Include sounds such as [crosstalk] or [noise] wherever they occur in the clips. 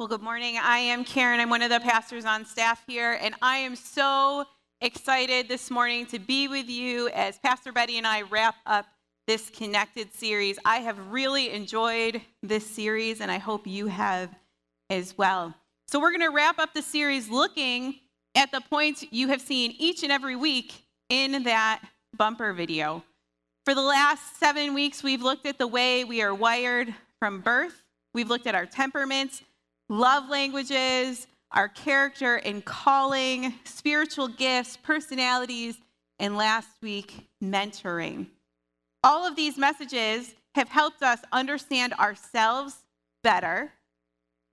Well, good morning. I am Karen. I'm one of the pastors on staff here, and I am so excited this morning to be with you as Pastor Betty and I wrap up this connected series. I have really enjoyed this series, and I hope you have as well. So, we're going to wrap up the series looking at the points you have seen each and every week in that bumper video. For the last seven weeks, we've looked at the way we are wired from birth, we've looked at our temperaments love languages, our character and calling, spiritual gifts, personalities, and last week, mentoring. All of these messages have helped us understand ourselves better,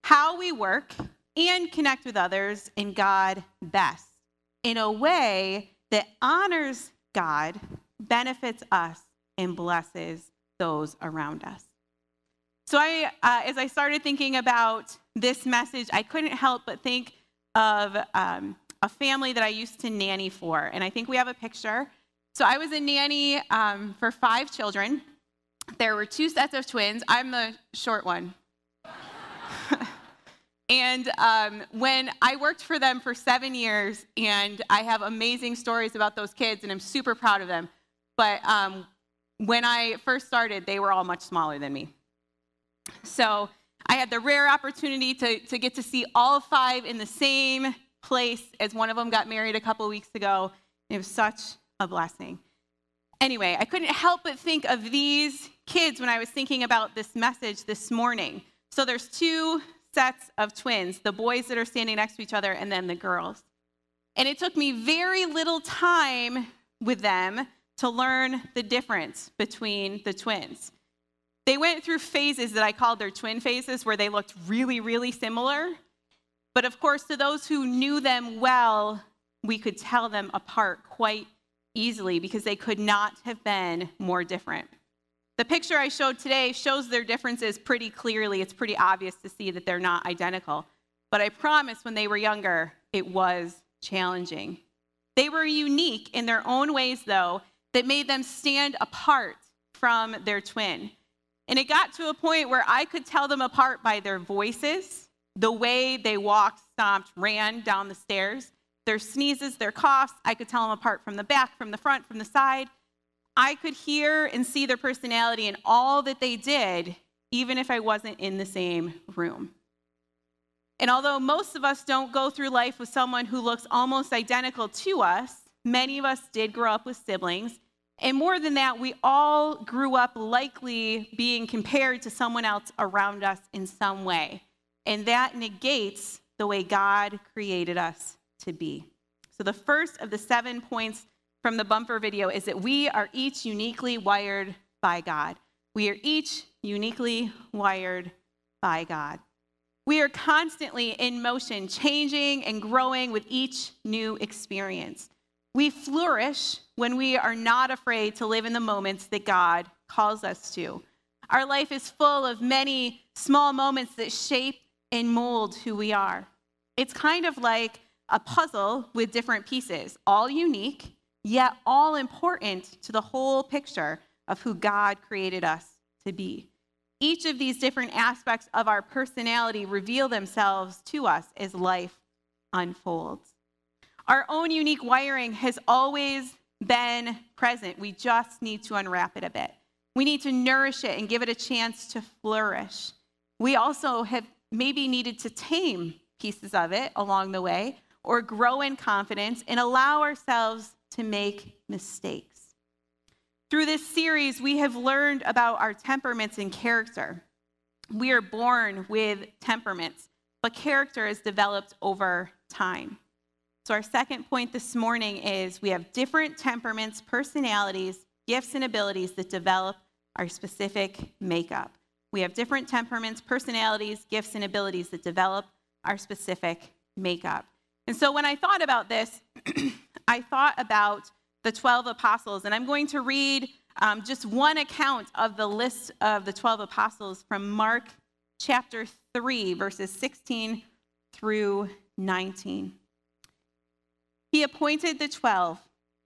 how we work, and connect with others in God best in a way that honors God, benefits us, and blesses those around us. So, I, uh, as I started thinking about this message, I couldn't help but think of um, a family that I used to nanny for. And I think we have a picture. So, I was a nanny um, for five children. There were two sets of twins. I'm the short one. [laughs] and um, when I worked for them for seven years, and I have amazing stories about those kids, and I'm super proud of them. But um, when I first started, they were all much smaller than me. So I had the rare opportunity to, to get to see all five in the same place as one of them got married a couple weeks ago. It was such a blessing. Anyway, I couldn't help but think of these kids when I was thinking about this message this morning. So there's two sets of twins the boys that are standing next to each other, and then the girls. And it took me very little time with them to learn the difference between the twins. They went through phases that I called their twin phases, where they looked really, really similar. But of course, to those who knew them well, we could tell them apart quite easily because they could not have been more different. The picture I showed today shows their differences pretty clearly. It's pretty obvious to see that they're not identical. But I promise when they were younger, it was challenging. They were unique in their own ways, though, that made them stand apart from their twin. And it got to a point where I could tell them apart by their voices, the way they walked, stomped, ran down the stairs, their sneezes, their coughs. I could tell them apart from the back, from the front, from the side. I could hear and see their personality and all that they did, even if I wasn't in the same room. And although most of us don't go through life with someone who looks almost identical to us, many of us did grow up with siblings and more than that, we all grew up likely being compared to someone else around us in some way. And that negates the way God created us to be. So, the first of the seven points from the bumper video is that we are each uniquely wired by God. We are each uniquely wired by God. We are constantly in motion, changing and growing with each new experience. We flourish when we are not afraid to live in the moments that God calls us to. Our life is full of many small moments that shape and mold who we are. It's kind of like a puzzle with different pieces, all unique, yet all important to the whole picture of who God created us to be. Each of these different aspects of our personality reveal themselves to us as life unfolds. Our own unique wiring has always been present. We just need to unwrap it a bit. We need to nourish it and give it a chance to flourish. We also have maybe needed to tame pieces of it along the way or grow in confidence and allow ourselves to make mistakes. Through this series, we have learned about our temperaments and character. We are born with temperaments, but character is developed over time. So, our second point this morning is we have different temperaments, personalities, gifts, and abilities that develop our specific makeup. We have different temperaments, personalities, gifts, and abilities that develop our specific makeup. And so, when I thought about this, [clears throat] I thought about the 12 apostles, and I'm going to read um, just one account of the list of the 12 apostles from Mark chapter 3, verses 16 through 19. He appointed the twelve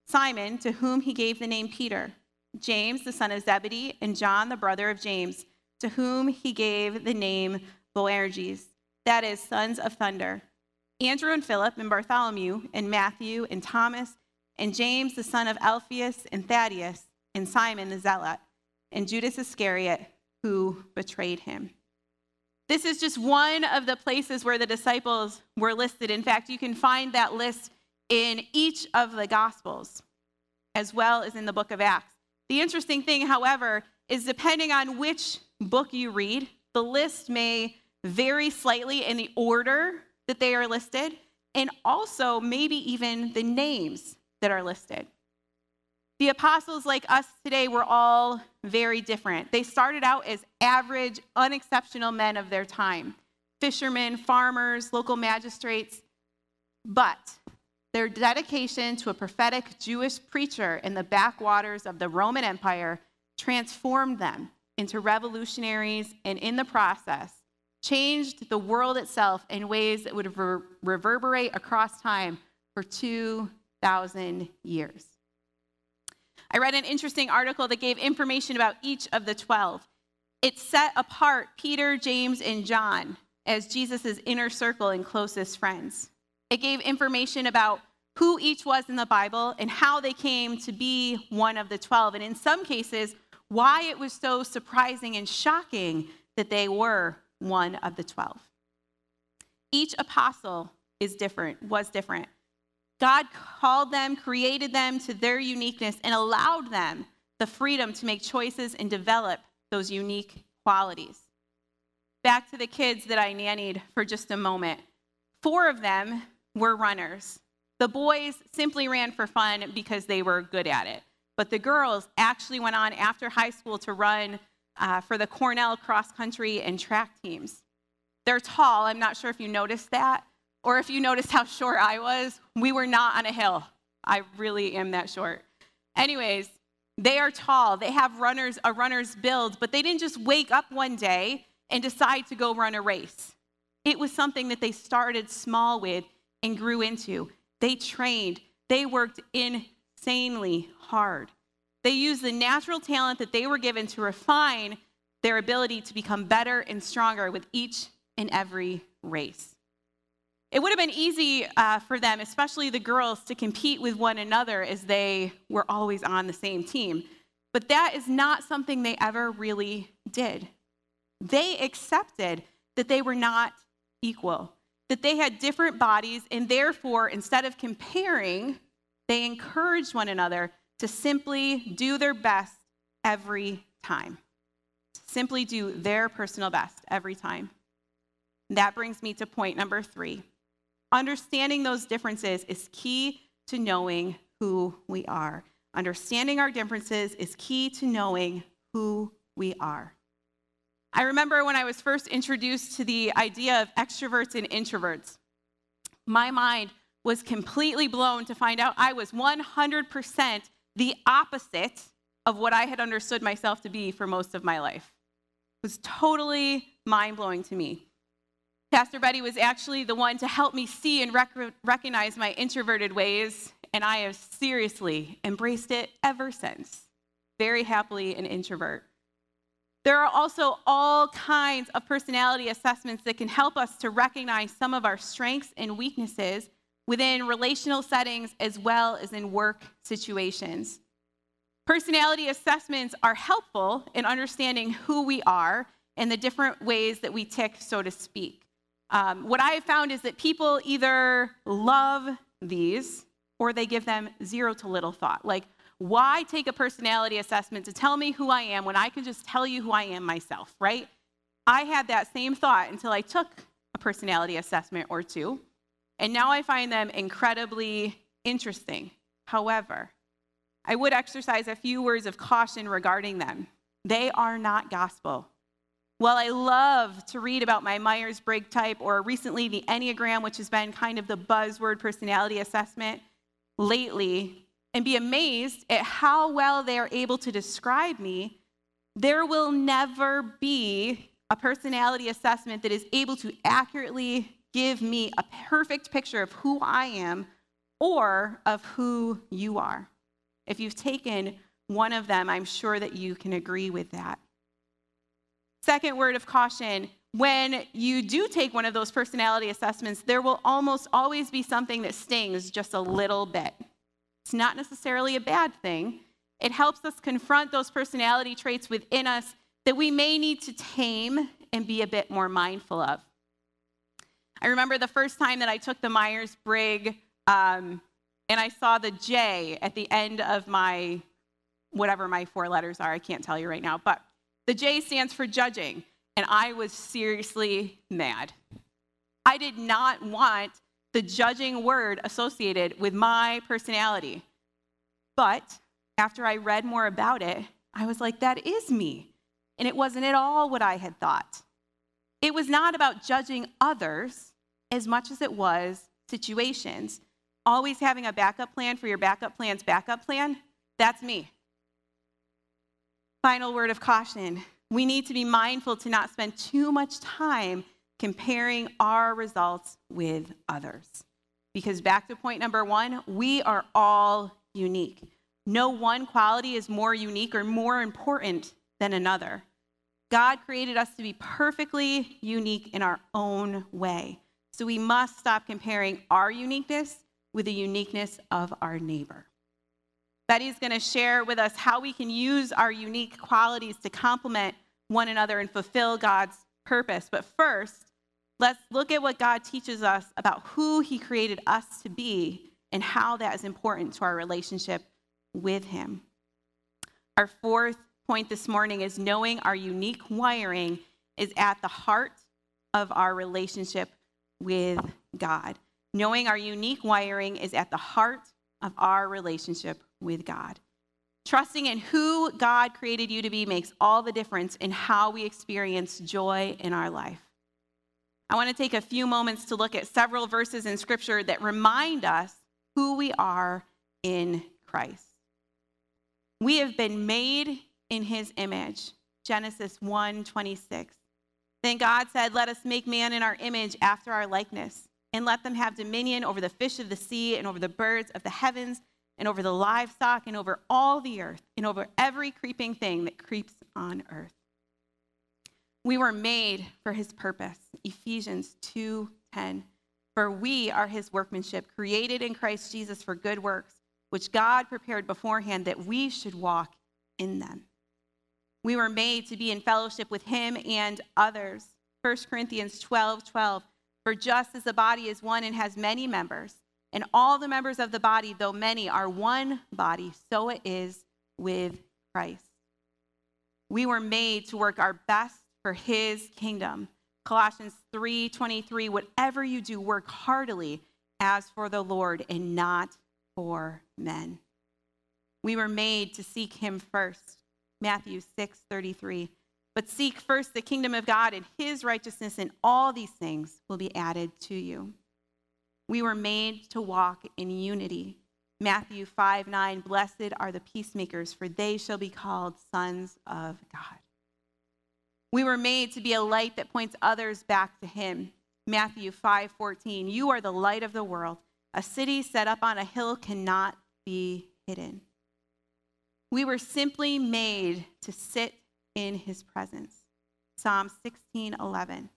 Simon, to whom he gave the name Peter, James, the son of Zebedee, and John, the brother of James, to whom he gave the name Boanerges, that is, sons of thunder. Andrew and Philip and Bartholomew and Matthew and Thomas and James the son of Alphaeus and Thaddeus and Simon the Zealot and Judas Iscariot who betrayed him. This is just one of the places where the disciples were listed. In fact, you can find that list in each of the Gospels as well as in the book of Acts. The interesting thing, however, is depending on which book you read, the list may vary slightly in the order that they are listed, and also maybe even the names that are listed. The apostles, like us today, were all very different. They started out as average, unexceptional men of their time fishermen, farmers, local magistrates. But their dedication to a prophetic Jewish preacher in the backwaters of the Roman Empire transformed them into revolutionaries and, in the process, changed the world itself in ways that would reverberate across time for 2,000 years. I read an interesting article that gave information about each of the 12. It set apart Peter, James, and John as Jesus' inner circle and closest friends. It gave information about who each was in the Bible and how they came to be one of the 12. And in some cases, why it was so surprising and shocking that they were one of the 12. Each apostle is different, was different. God called them, created them to their uniqueness, and allowed them the freedom to make choices and develop those unique qualities. Back to the kids that I nannied for just a moment. Four of them were runners. The boys simply ran for fun because they were good at it. But the girls actually went on after high school to run uh, for the Cornell cross country and track teams. They're tall. I'm not sure if you noticed that or if you noticed how short I was. We were not on a hill. I really am that short. Anyways, they are tall. They have runners a runner's build, but they didn't just wake up one day and decide to go run a race. It was something that they started small with and grew into. They trained. They worked insanely hard. They used the natural talent that they were given to refine their ability to become better and stronger with each and every race. It would have been easy uh, for them, especially the girls, to compete with one another as they were always on the same team. But that is not something they ever really did. They accepted that they were not equal, that they had different bodies, and therefore, instead of comparing, they encouraged one another to simply do their best every time. Simply do their personal best every time. That brings me to point number three. Understanding those differences is key to knowing who we are. Understanding our differences is key to knowing who we are. I remember when I was first introduced to the idea of extroverts and introverts, my mind was completely blown to find out I was 100% the opposite of what I had understood myself to be for most of my life. It was totally mind blowing to me. Pastor Betty was actually the one to help me see and rec- recognize my introverted ways, and I have seriously embraced it ever since. Very happily an introvert. There are also all kinds of personality assessments that can help us to recognize some of our strengths and weaknesses within relational settings as well as in work situations. Personality assessments are helpful in understanding who we are and the different ways that we tick, so to speak. Um, what I have found is that people either love these or they give them zero to little thought. Like, why take a personality assessment to tell me who I am when I can just tell you who I am myself, right? I had that same thought until I took a personality assessment or two. And now I find them incredibly interesting. However, I would exercise a few words of caution regarding them. They are not gospel. While I love to read about my Myers Briggs type or recently the Enneagram, which has been kind of the buzzword personality assessment lately, and be amazed at how well they are able to describe me, there will never be a personality assessment that is able to accurately give me a perfect picture of who I am or of who you are. If you've taken one of them, I'm sure that you can agree with that. Second word of caution when you do take one of those personality assessments, there will almost always be something that stings just a little bit. It's not necessarily a bad thing. It helps us confront those personality traits within us that we may need to tame and be a bit more mindful of. I remember the first time that I took the Myers Briggs um, and I saw the J at the end of my, whatever my four letters are, I can't tell you right now, but the J stands for judging and I was seriously mad. I did not want the judging word associated with my personality. But after I read more about it, I was like, that is me. And it wasn't at all what I had thought. It was not about judging others as much as it was situations. Always having a backup plan for your backup plan's backup plan, that's me. Final word of caution we need to be mindful to not spend too much time comparing our results with others. Because back to point number one, we are all unique. No one quality is more unique or more important than another. God created us to be perfectly unique in our own way. So we must stop comparing our uniqueness with the uniqueness of our neighbor. Betty's going to share with us how we can use our unique qualities to complement one another and fulfill God's purpose. But first, let's look at what God teaches us about who He created us to be and how that is important to our relationship with Him. Our fourth point this morning is knowing our unique wiring is at the heart of our relationship with God. Knowing our unique wiring is at the heart of our relationship with God. Trusting in who God created you to be makes all the difference in how we experience joy in our life. I want to take a few moments to look at several verses in Scripture that remind us who we are in Christ. We have been made in his image. Genesis 1 26. Then God said, Let us make man in our image after our likeness and let them have dominion over the fish of the sea and over the birds of the heavens and over the livestock and over all the earth and over every creeping thing that creeps on earth. We were made for his purpose. Ephesians 2:10. For we are his workmanship, created in Christ Jesus for good works, which God prepared beforehand that we should walk in them. We were made to be in fellowship with him and others. 1 Corinthians 12 12. For just as the body is one and has many members, and all the members of the body, though many, are one body, so it is with Christ. We were made to work our best for his kingdom. Colossians 3:23 Whatever you do work heartily as for the Lord and not for men. We were made to seek him first. Matthew 6:33 but seek first the kingdom of God and his righteousness, and all these things will be added to you. We were made to walk in unity. Matthew 5 9, blessed are the peacemakers, for they shall be called sons of God. We were made to be a light that points others back to him. Matthew 5:14 you are the light of the world. A city set up on a hill cannot be hidden. We were simply made to sit in his presence. Psalm 16:11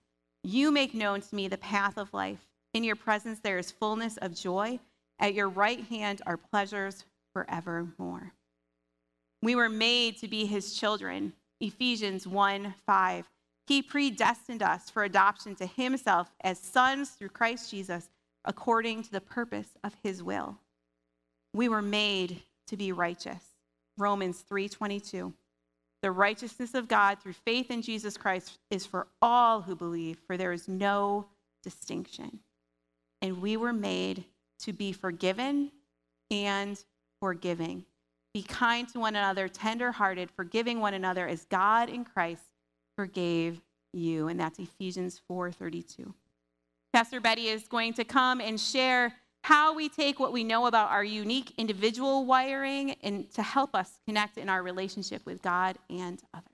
You make known to me the path of life. In your presence there is fullness of joy. At your right hand are pleasures forevermore. We were made to be his children. Ephesians 1 5. He predestined us for adoption to himself as sons through Christ Jesus, according to the purpose of his will. We were made to be righteous. Romans 3:22. The righteousness of God through faith in Jesus Christ is for all who believe, for there is no distinction. And we were made to be forgiven and forgiving. Be kind to one another, tenderhearted, forgiving one another as God in Christ forgave you. And that's Ephesians 4:32. Pastor Betty is going to come and share how we take what we know about our unique individual wiring and to help us connect in our relationship with God and others.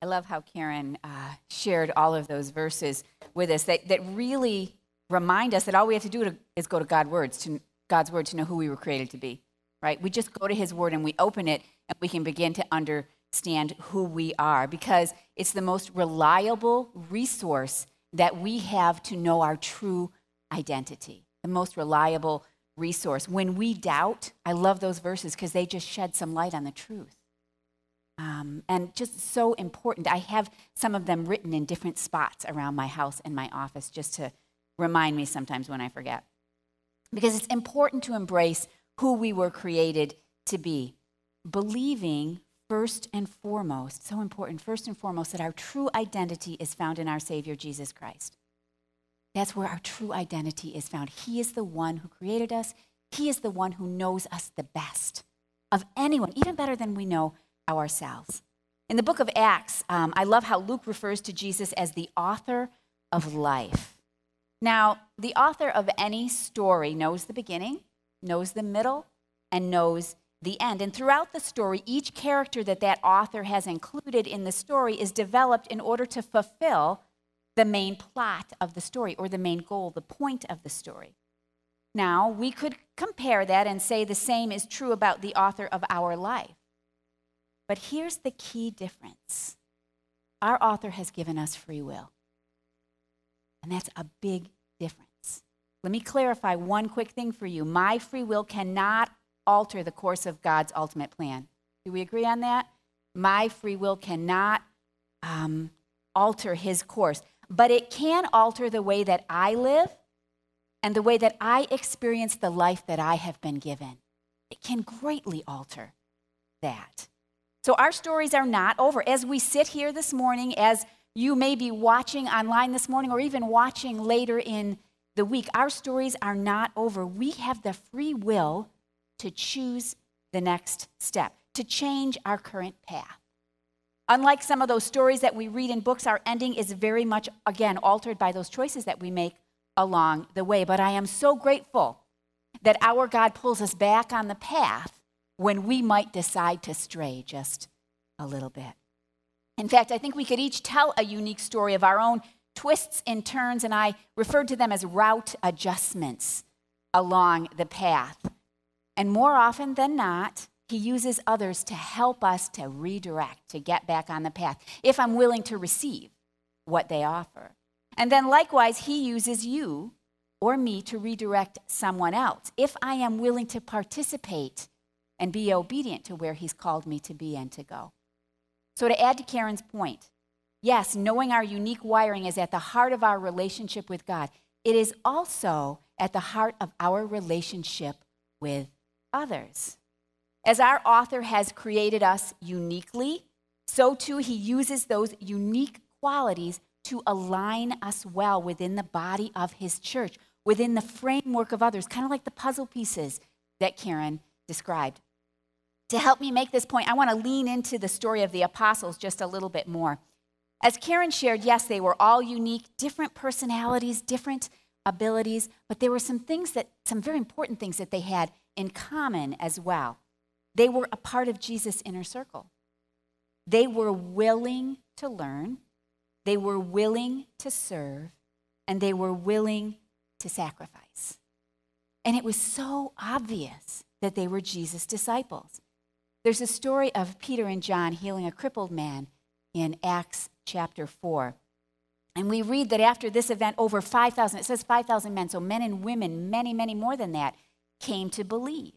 I love how Karen uh, shared all of those verses with us that, that really remind us that all we have to do to, is go to God's words to God's word to know who we were created to be. Right? We just go to His word and we open it, and we can begin to understand who we are because it's the most reliable resource that we have to know our true identity. The most reliable resource. When we doubt, I love those verses because they just shed some light on the truth. Um, and just so important. I have some of them written in different spots around my house and my office just to remind me sometimes when I forget. Because it's important to embrace who we were created to be, believing first and foremost, so important, first and foremost, that our true identity is found in our Savior Jesus Christ. That's where our true identity is found. He is the one who created us, He is the one who knows us the best of anyone, even better than we know ourselves. In the book of Acts, um, I love how Luke refers to Jesus as the author of life. Now, the author of any story knows the beginning, knows the middle, and knows the end. And throughout the story, each character that that author has included in the story is developed in order to fulfill the main plot of the story or the main goal, the point of the story. Now, we could compare that and say the same is true about the author of our life. But here's the key difference our author has given us free will. And that's a big difference. Let me clarify one quick thing for you. My free will cannot alter the course of God's ultimate plan. Do we agree on that? My free will cannot um, alter his course, but it can alter the way that I live and the way that I experience the life that I have been given. It can greatly alter that. So our stories are not over. As we sit here this morning, as you may be watching online this morning or even watching later in the week, our stories are not over. We have the free will to choose the next step, to change our current path. Unlike some of those stories that we read in books, our ending is very much, again, altered by those choices that we make along the way. But I am so grateful that our God pulls us back on the path when we might decide to stray just a little bit. In fact, I think we could each tell a unique story of our own twists and turns, and I referred to them as route adjustments along the path. And more often than not, he uses others to help us to redirect, to get back on the path, if I'm willing to receive what they offer. And then likewise, he uses you or me to redirect someone else, if I am willing to participate and be obedient to where he's called me to be and to go. So, to add to Karen's point, yes, knowing our unique wiring is at the heart of our relationship with God. It is also at the heart of our relationship with others. As our author has created us uniquely, so too he uses those unique qualities to align us well within the body of his church, within the framework of others, kind of like the puzzle pieces that Karen described. To help me make this point, I want to lean into the story of the apostles just a little bit more. As Karen shared, yes, they were all unique, different personalities, different abilities, but there were some things that, some very important things that they had in common as well. They were a part of Jesus' inner circle. They were willing to learn, they were willing to serve, and they were willing to sacrifice. And it was so obvious that they were Jesus' disciples. There's a story of Peter and John healing a crippled man in Acts chapter 4. And we read that after this event, over 5,000, it says 5,000 men, so men and women, many, many more than that, came to believe.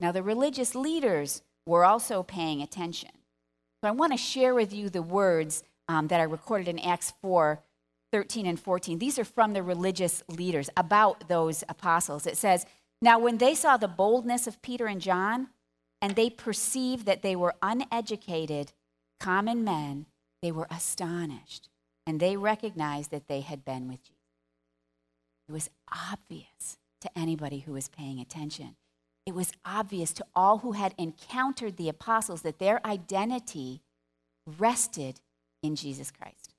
Now, the religious leaders were also paying attention. So I want to share with you the words um, that are recorded in Acts 4 13 and 14. These are from the religious leaders about those apostles. It says, Now, when they saw the boldness of Peter and John, and they perceived that they were uneducated, common men, they were astonished, and they recognized that they had been with Jesus. It was obvious to anybody who was paying attention. It was obvious to all who had encountered the apostles that their identity rested in Jesus Christ.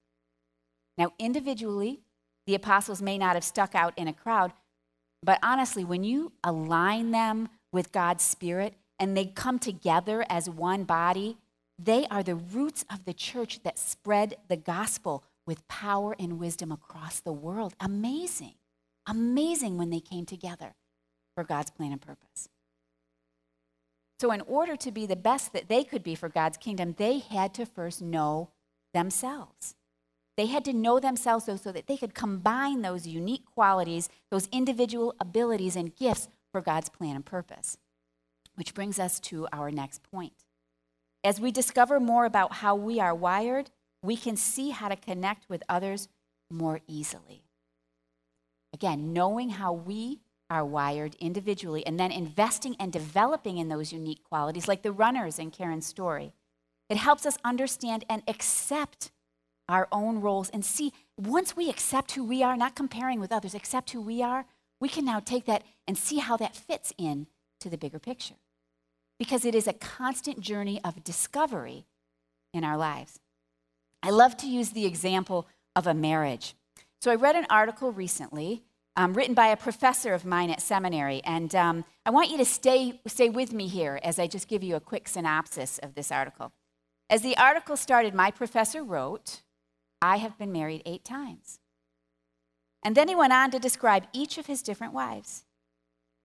Now, individually, the apostles may not have stuck out in a crowd, but honestly, when you align them with God's Spirit and they come together as one body, they are the roots of the church that spread the gospel with power and wisdom across the world. Amazing. Amazing when they came together for God's plan and purpose. So, in order to be the best that they could be for God's kingdom, they had to first know themselves. They had to know themselves so, so that they could combine those unique qualities, those individual abilities and gifts for God's plan and purpose. Which brings us to our next point. As we discover more about how we are wired, we can see how to connect with others more easily. Again, knowing how we are wired individually and then investing and developing in those unique qualities, like the runners in Karen's story, it helps us understand and accept our own roles and see once we accept who we are, not comparing with others, accept who we are, we can now take that and see how that fits in to the bigger picture. Because it is a constant journey of discovery in our lives. I love to use the example of a marriage. So I read an article recently um, written by a professor of mine at seminary, and um, I want you to stay, stay with me here as I just give you a quick synopsis of this article. As the article started, my professor wrote, I have been married eight times. And then he went on to describe each of his different wives.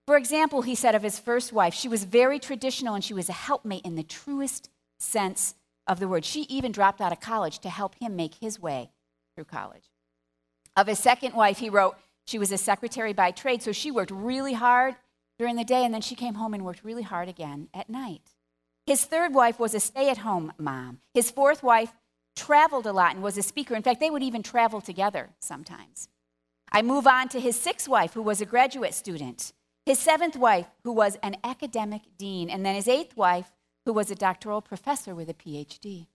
For example, he said of his first wife, she was very traditional and she was a helpmate in the truest sense of the word. She even dropped out of college to help him make his way through college. Of his second wife, he wrote, she was a secretary by trade, so she worked really hard during the day and then she came home and worked really hard again at night. His third wife was a stay at home mom. His fourth wife traveled a lot and was a speaker. In fact, they would even travel together sometimes. I move on to his sixth wife, who was a graduate student, his seventh wife, who was an academic dean, and then his eighth wife, who was a doctoral professor with a PhD.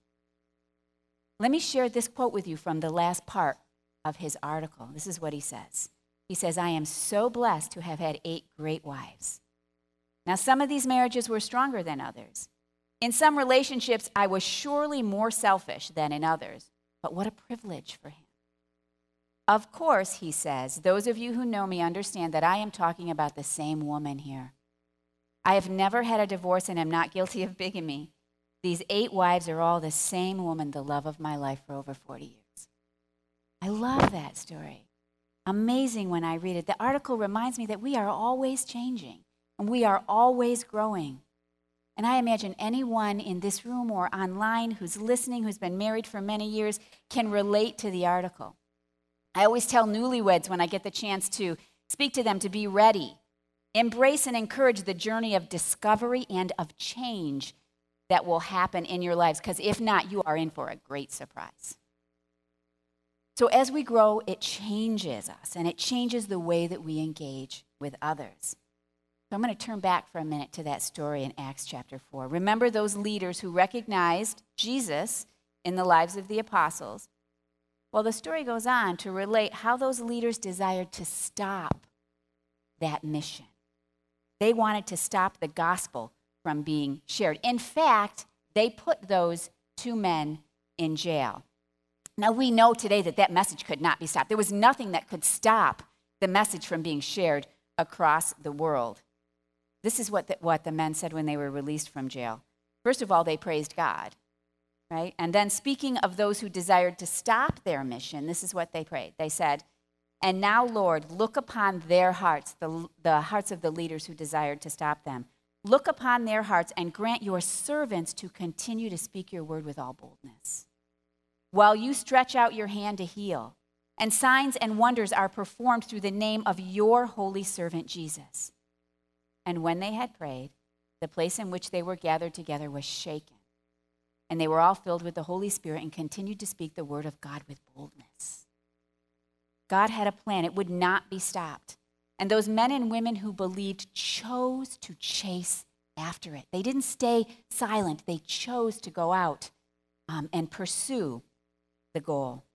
Let me share this quote with you from the last part of his article. This is what he says. He says, I am so blessed to have had eight great wives. Now, some of these marriages were stronger than others. In some relationships, I was surely more selfish than in others, but what a privilege for him. Of course, he says, those of you who know me understand that I am talking about the same woman here. I have never had a divorce and am not guilty of bigamy. These eight wives are all the same woman, the love of my life for over 40 years. I love that story. Amazing when I read it. The article reminds me that we are always changing and we are always growing. And I imagine anyone in this room or online who's listening, who's been married for many years, can relate to the article. I always tell newlyweds when I get the chance to speak to them to be ready. Embrace and encourage the journey of discovery and of change that will happen in your lives, because if not, you are in for a great surprise. So, as we grow, it changes us and it changes the way that we engage with others. So I'm going to turn back for a minute to that story in Acts chapter 4. Remember those leaders who recognized Jesus in the lives of the apostles? Well, the story goes on to relate how those leaders desired to stop that mission. They wanted to stop the gospel from being shared. In fact, they put those two men in jail. Now, we know today that that message could not be stopped. There was nothing that could stop the message from being shared across the world. This is what the, what the men said when they were released from jail. First of all, they praised God, right? And then, speaking of those who desired to stop their mission, this is what they prayed. They said, And now, Lord, look upon their hearts, the, the hearts of the leaders who desired to stop them. Look upon their hearts and grant your servants to continue to speak your word with all boldness. While you stretch out your hand to heal, and signs and wonders are performed through the name of your holy servant Jesus. And when they had prayed, the place in which they were gathered together was shaken. And they were all filled with the Holy Spirit and continued to speak the word of God with boldness. God had a plan, it would not be stopped. And those men and women who believed chose to chase after it. They didn't stay silent, they chose to go out um, and pursue the goal.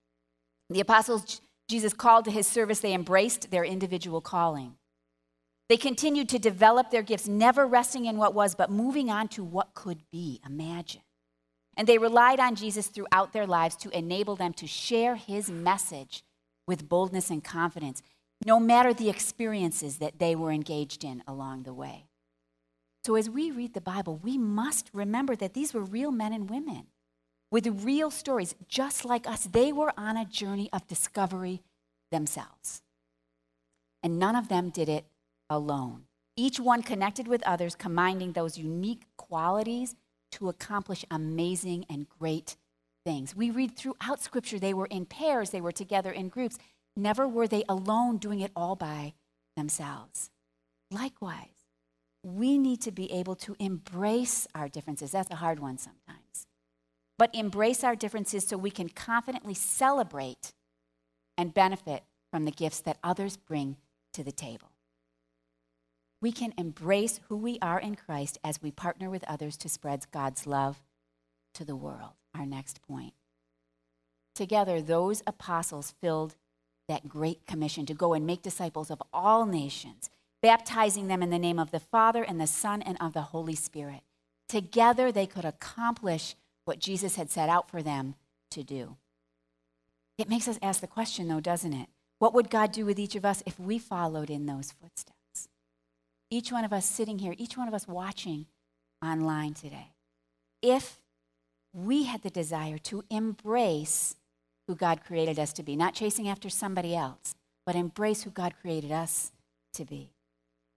The apostles Jesus called to his service, they embraced their individual calling. They continued to develop their gifts, never resting in what was, but moving on to what could be. Imagine. And they relied on Jesus throughout their lives to enable them to share his message with boldness and confidence, no matter the experiences that they were engaged in along the way. So, as we read the Bible, we must remember that these were real men and women with real stories, just like us. They were on a journey of discovery themselves. And none of them did it alone. Each one connected with others, combining those unique qualities to accomplish amazing and great things. We read throughout Scripture they were in pairs, they were together in groups. Never were they alone doing it all by themselves. Likewise, we need to be able to embrace our differences. That's a hard one sometimes. But embrace our differences so we can confidently celebrate and benefit from the gifts that others bring to the table. We can embrace who we are in Christ as we partner with others to spread God's love to the world. Our next point. Together, those apostles filled that great commission to go and make disciples of all nations, baptizing them in the name of the Father and the Son and of the Holy Spirit. Together, they could accomplish what Jesus had set out for them to do. It makes us ask the question, though, doesn't it? What would God do with each of us if we followed in those footsteps? Each one of us sitting here, each one of us watching online today. If we had the desire to embrace who God created us to be, not chasing after somebody else, but embrace who God created us to be.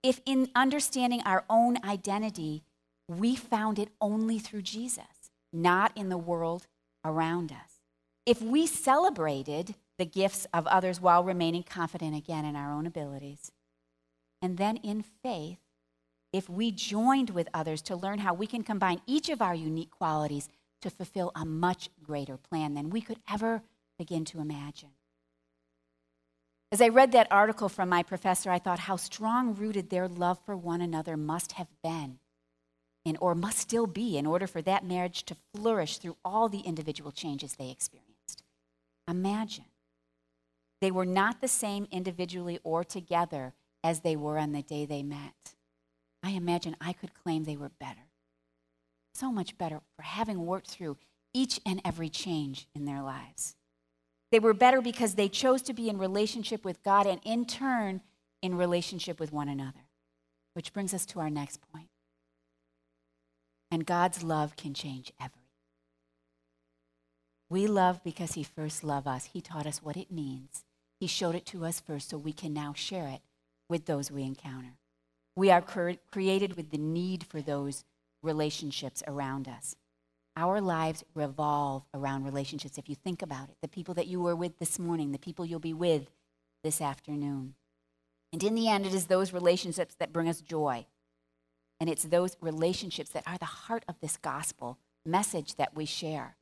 If in understanding our own identity, we found it only through Jesus, not in the world around us. If we celebrated the gifts of others while remaining confident again in our own abilities, and then in faith, if we joined with others to learn how we can combine each of our unique qualities to fulfill a much greater plan than we could ever begin to imagine. As I read that article from my professor, I thought how strong rooted their love for one another must have been, in, or must still be, in order for that marriage to flourish through all the individual changes they experienced. Imagine. They were not the same individually or together as they were on the day they met. I imagine I could claim they were better. So much better for having worked through each and every change in their lives. They were better because they chose to be in relationship with God and in turn in relationship with one another. Which brings us to our next point. And God's love can change everything. We love because He first loved us. He taught us what it means. He showed it to us first so we can now share it with those we encounter. We are created with the need for those relationships around us. Our lives revolve around relationships, if you think about it. The people that you were with this morning, the people you'll be with this afternoon. And in the end, it is those relationships that bring us joy. And it's those relationships that are the heart of this gospel message that we share.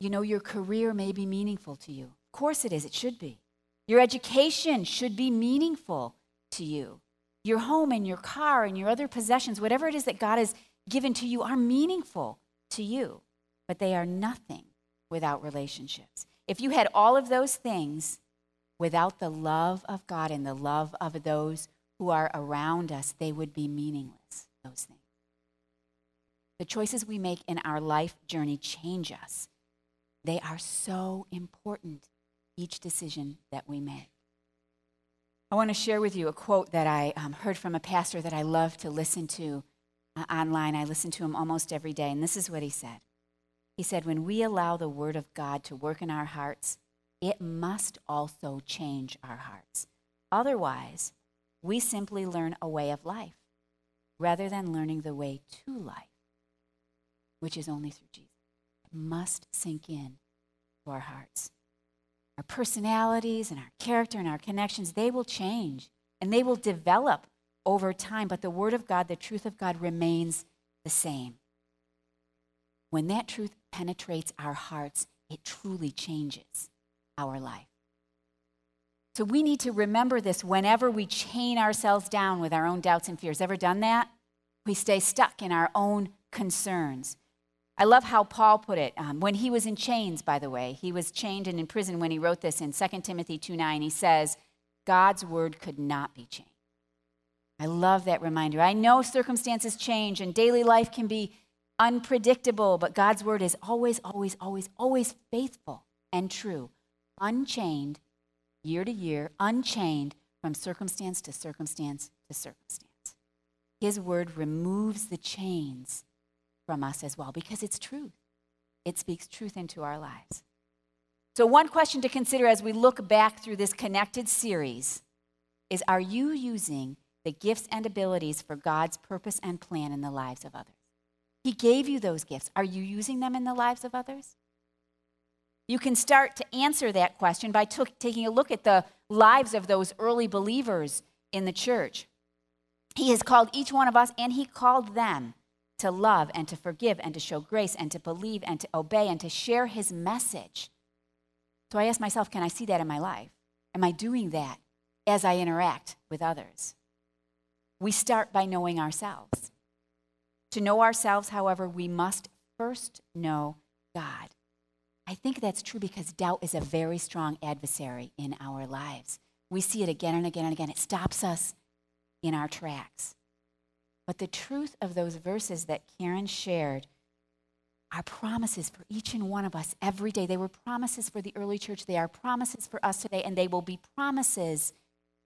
You know, your career may be meaningful to you. Of course it is, it should be. Your education should be meaningful to you. Your home and your car and your other possessions, whatever it is that God has given to you, are meaningful to you, but they are nothing without relationships. If you had all of those things without the love of God and the love of those who are around us, they would be meaningless, those things. The choices we make in our life journey change us. They are so important, each decision that we make. I want to share with you a quote that I um, heard from a pastor that I love to listen to uh, online. I listen to him almost every day, and this is what he said. He said, When we allow the Word of God to work in our hearts, it must also change our hearts. Otherwise, we simply learn a way of life rather than learning the way to life, which is only through Jesus. It must sink in to our hearts. Our personalities and our character and our connections, they will change and they will develop over time, but the Word of God, the truth of God, remains the same. When that truth penetrates our hearts, it truly changes our life. So we need to remember this whenever we chain ourselves down with our own doubts and fears. Ever done that? We stay stuck in our own concerns. I love how Paul put it. Um, when he was in chains, by the way, he was chained and in prison when he wrote this in 2 Timothy 2 9. He says, God's word could not be changed. I love that reminder. I know circumstances change and daily life can be unpredictable, but God's word is always, always, always, always faithful and true, unchained year to year, unchained from circumstance to circumstance to circumstance. His word removes the chains from us as well because it's truth. It speaks truth into our lives. So, one question to consider as we look back through this connected series is Are you using the gifts and abilities for God's purpose and plan in the lives of others. He gave you those gifts. Are you using them in the lives of others? You can start to answer that question by t- taking a look at the lives of those early believers in the church. He has called each one of us, and He called them to love and to forgive and to show grace and to believe and to obey and to share His message. So I ask myself, can I see that in my life? Am I doing that as I interact with others? We start by knowing ourselves. To know ourselves, however, we must first know God. I think that's true because doubt is a very strong adversary in our lives. We see it again and again and again. It stops us in our tracks. But the truth of those verses that Karen shared are promises for each and one of us every day. They were promises for the early church, they are promises for us today, and they will be promises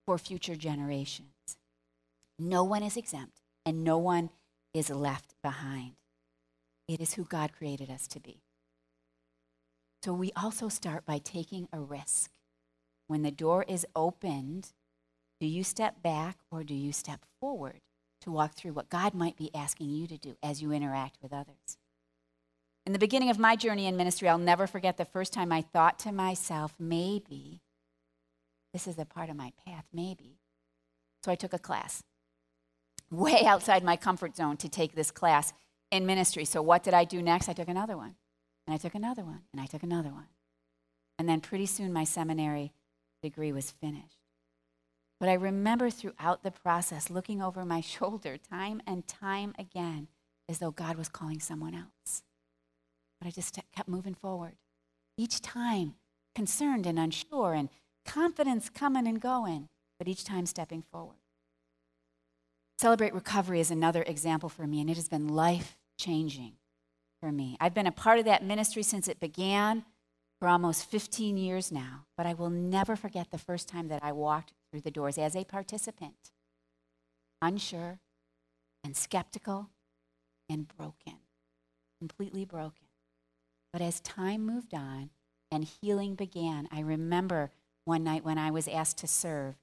for future generations. No one is exempt, and no one is left behind. It is who God created us to be. So we also start by taking a risk. When the door is opened, do you step back or do you step forward to walk through what God might be asking you to do as you interact with others? In the beginning of my journey in ministry, I'll never forget the first time I thought to myself, maybe this is a part of my path, maybe. So I took a class way [laughs] outside my comfort zone to take this class in ministry. So what did I do next? I took another one, and I took another one, and I took another one. And then pretty soon my seminary degree was finished. But I remember throughout the process looking over my [laughs] shoulder time and time again as though God was calling someone else. But I just kept moving forward. Each time concerned and unsure and confidence coming and going, but each time stepping forward. Celebrate Recovery is another example for me, and it has been life changing for me. I've been a part of that ministry since it began for almost 15 years now, but I will never forget the first time that I walked through the doors as a participant, unsure and skeptical and broken, completely broken. But as time moved on and healing began, I remember one night when I was asked to serve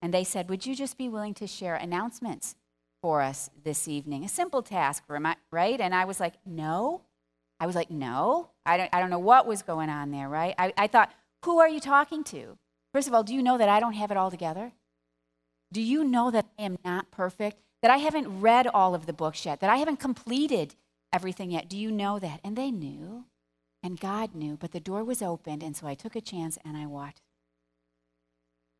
and they said, Would you just be willing to share announcements for us this evening? A simple task, right? And I was like, No. I was like, No. I don't, I don't know what was going on there, right? I, I thought, Who are you talking to? First of all, do you know that I don't have it all together? Do you know that I am not perfect? That I haven't read all of the books yet? That I haven't completed everything yet? Do you know that? And they knew, and God knew, but the door was opened, and so I took a chance and I walked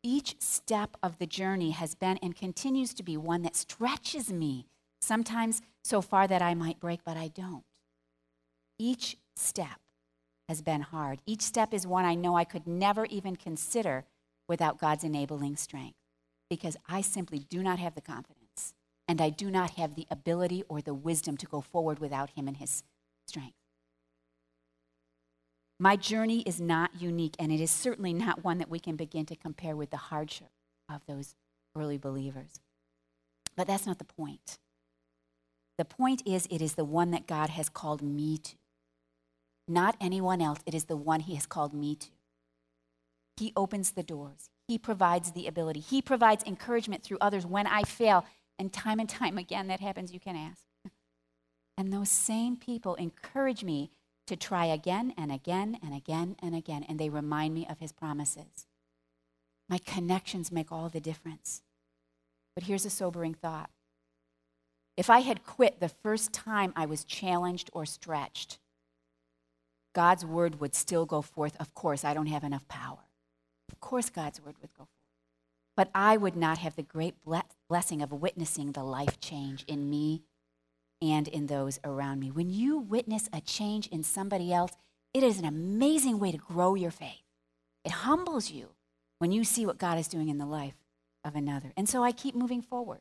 each step of the journey has been and continues to be one that stretches me, sometimes so far that I might break, but I don't. Each step has been hard. Each step is one I know I could never even consider without God's enabling strength because I simply do not have the confidence and I do not have the ability or the wisdom to go forward without Him and His strength. My journey is not unique, and it is certainly not one that we can begin to compare with the hardship of those early believers. But that's not the point. The point is, it is the one that God has called me to. Not anyone else, it is the one He has called me to. He opens the doors, He provides the ability, He provides encouragement through others when I fail. And time and time again, that happens, you can ask. And those same people encourage me to try again and again and again and again, and they remind me of his promises. My connections make all the difference. But here's a sobering thought. If I had quit the first time I was challenged or stretched, God's word would still go forth. Of course, I don't have enough power. Of course, God's word would go forth. But I would not have the great blessing of witnessing the life change in me and in those around me. When you witness a change in somebody else, it is an amazing way to grow your faith. It humbles you when you see what God is doing in the life of another. And so I keep moving forward.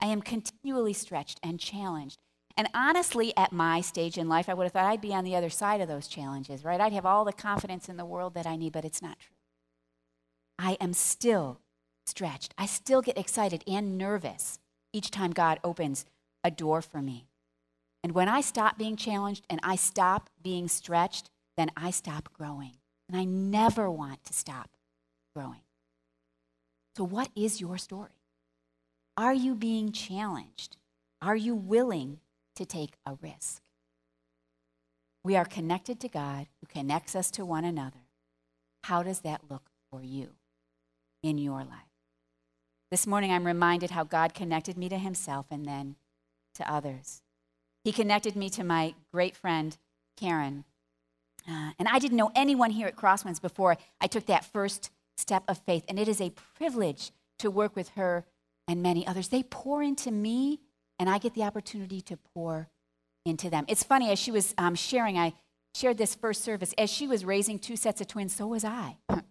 I am continually stretched and challenged. And honestly, at my stage in life, I would have thought I'd be on the other side of those challenges, right? I'd have all the confidence in the world that I need, but it's not true. I am still stretched. I still get excited and nervous each time God opens a door for me. And when I stop being challenged and I stop being stretched, then I stop growing. And I never want to stop growing. So, what is your story? Are you being challenged? Are you willing to take a risk? We are connected to God who connects us to one another. How does that look for you in your life? This morning, I'm reminded how God connected me to Himself and then to others. He connected me to my great friend, Karen. Uh, and I didn't know anyone here at Crosswinds before I took that first step of faith. And it is a privilege to work with her and many others. They pour into me, and I get the opportunity to pour into them. It's funny, as she was um, sharing, I shared this first service. As she was raising two sets of twins, so was I. [clears throat]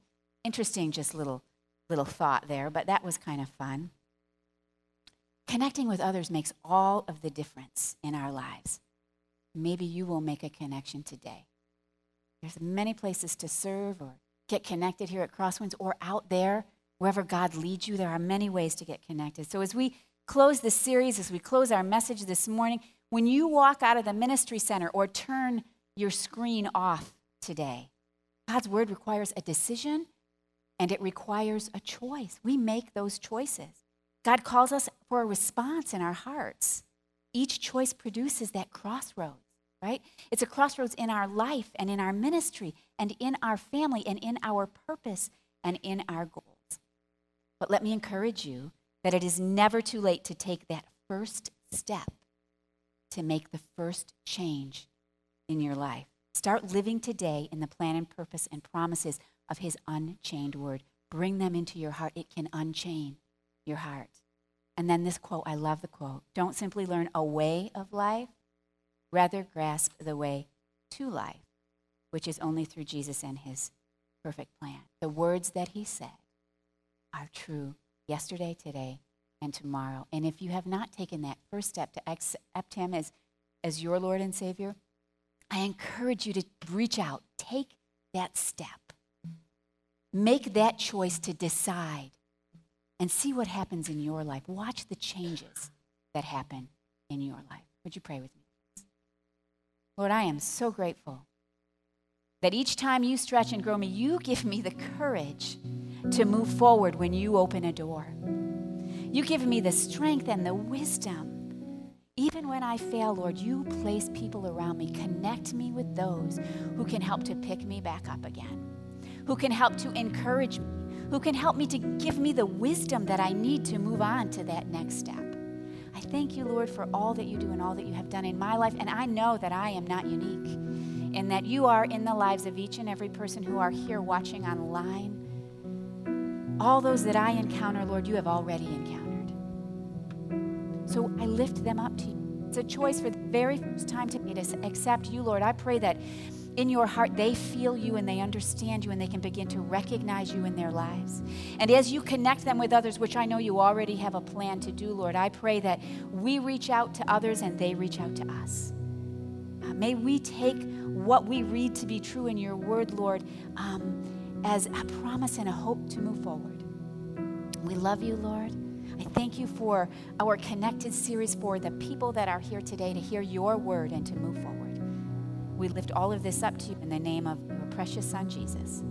Interesting, just little, little thought there, but that was kind of fun. Connecting with others makes all of the difference in our lives. Maybe you will make a connection today. There's many places to serve or get connected here at Crosswinds or out there, wherever God leads you. There are many ways to get connected. So as we close this series, as we close our message this morning, when you walk out of the ministry center or turn your screen off today, God's word requires a decision and it requires a choice. We make those choices. God calls us for a response in our hearts. Each choice produces that crossroads, right? It's a crossroads in our life and in our ministry and in our family and in our purpose and in our goals. But let me encourage you that it is never too late to take that first step to make the first change in your life. Start living today in the plan and purpose and promises of His unchained word. Bring them into your heart. It can unchain your heart. And then this quote, I love the quote. Don't simply learn a way of life, rather grasp the way to life, which is only through Jesus and his perfect plan. The words that he said are true yesterday, today, and tomorrow. And if you have not taken that first step to accept him as, as your Lord and Savior, I encourage you to reach out, take that step. Make that choice to decide and see what happens in your life. Watch the changes that happen in your life. Would you pray with me? Lord, I am so grateful that each time you stretch and grow me, you give me the courage to move forward when you open a door. You give me the strength and the wisdom. Even when I fail, Lord, you place people around me. Connect me with those who can help to pick me back up again, who can help to encourage me, who can help me to give me the wisdom that I need to move on to that next step. I thank you, Lord, for all that you do and all that you have done in my life. And I know that I am not unique and that you are in the lives of each and every person who are here watching online. All those that I encounter, Lord, you have already encountered. So I lift them up to you. It's a choice for the very first time to me to accept you, Lord. I pray that in your heart, they feel you and they understand you and they can begin to recognize you in their lives. And as you connect them with others, which I know you already have a plan to do, Lord, I pray that we reach out to others and they reach out to us. Uh, may we take what we read to be true in your word, Lord, um, as a promise and a hope to move forward. We love you, Lord. I thank you for our connected series for the people that are here today to hear your word and to move forward. We lift all of this up to you in the name of your precious Son, Jesus.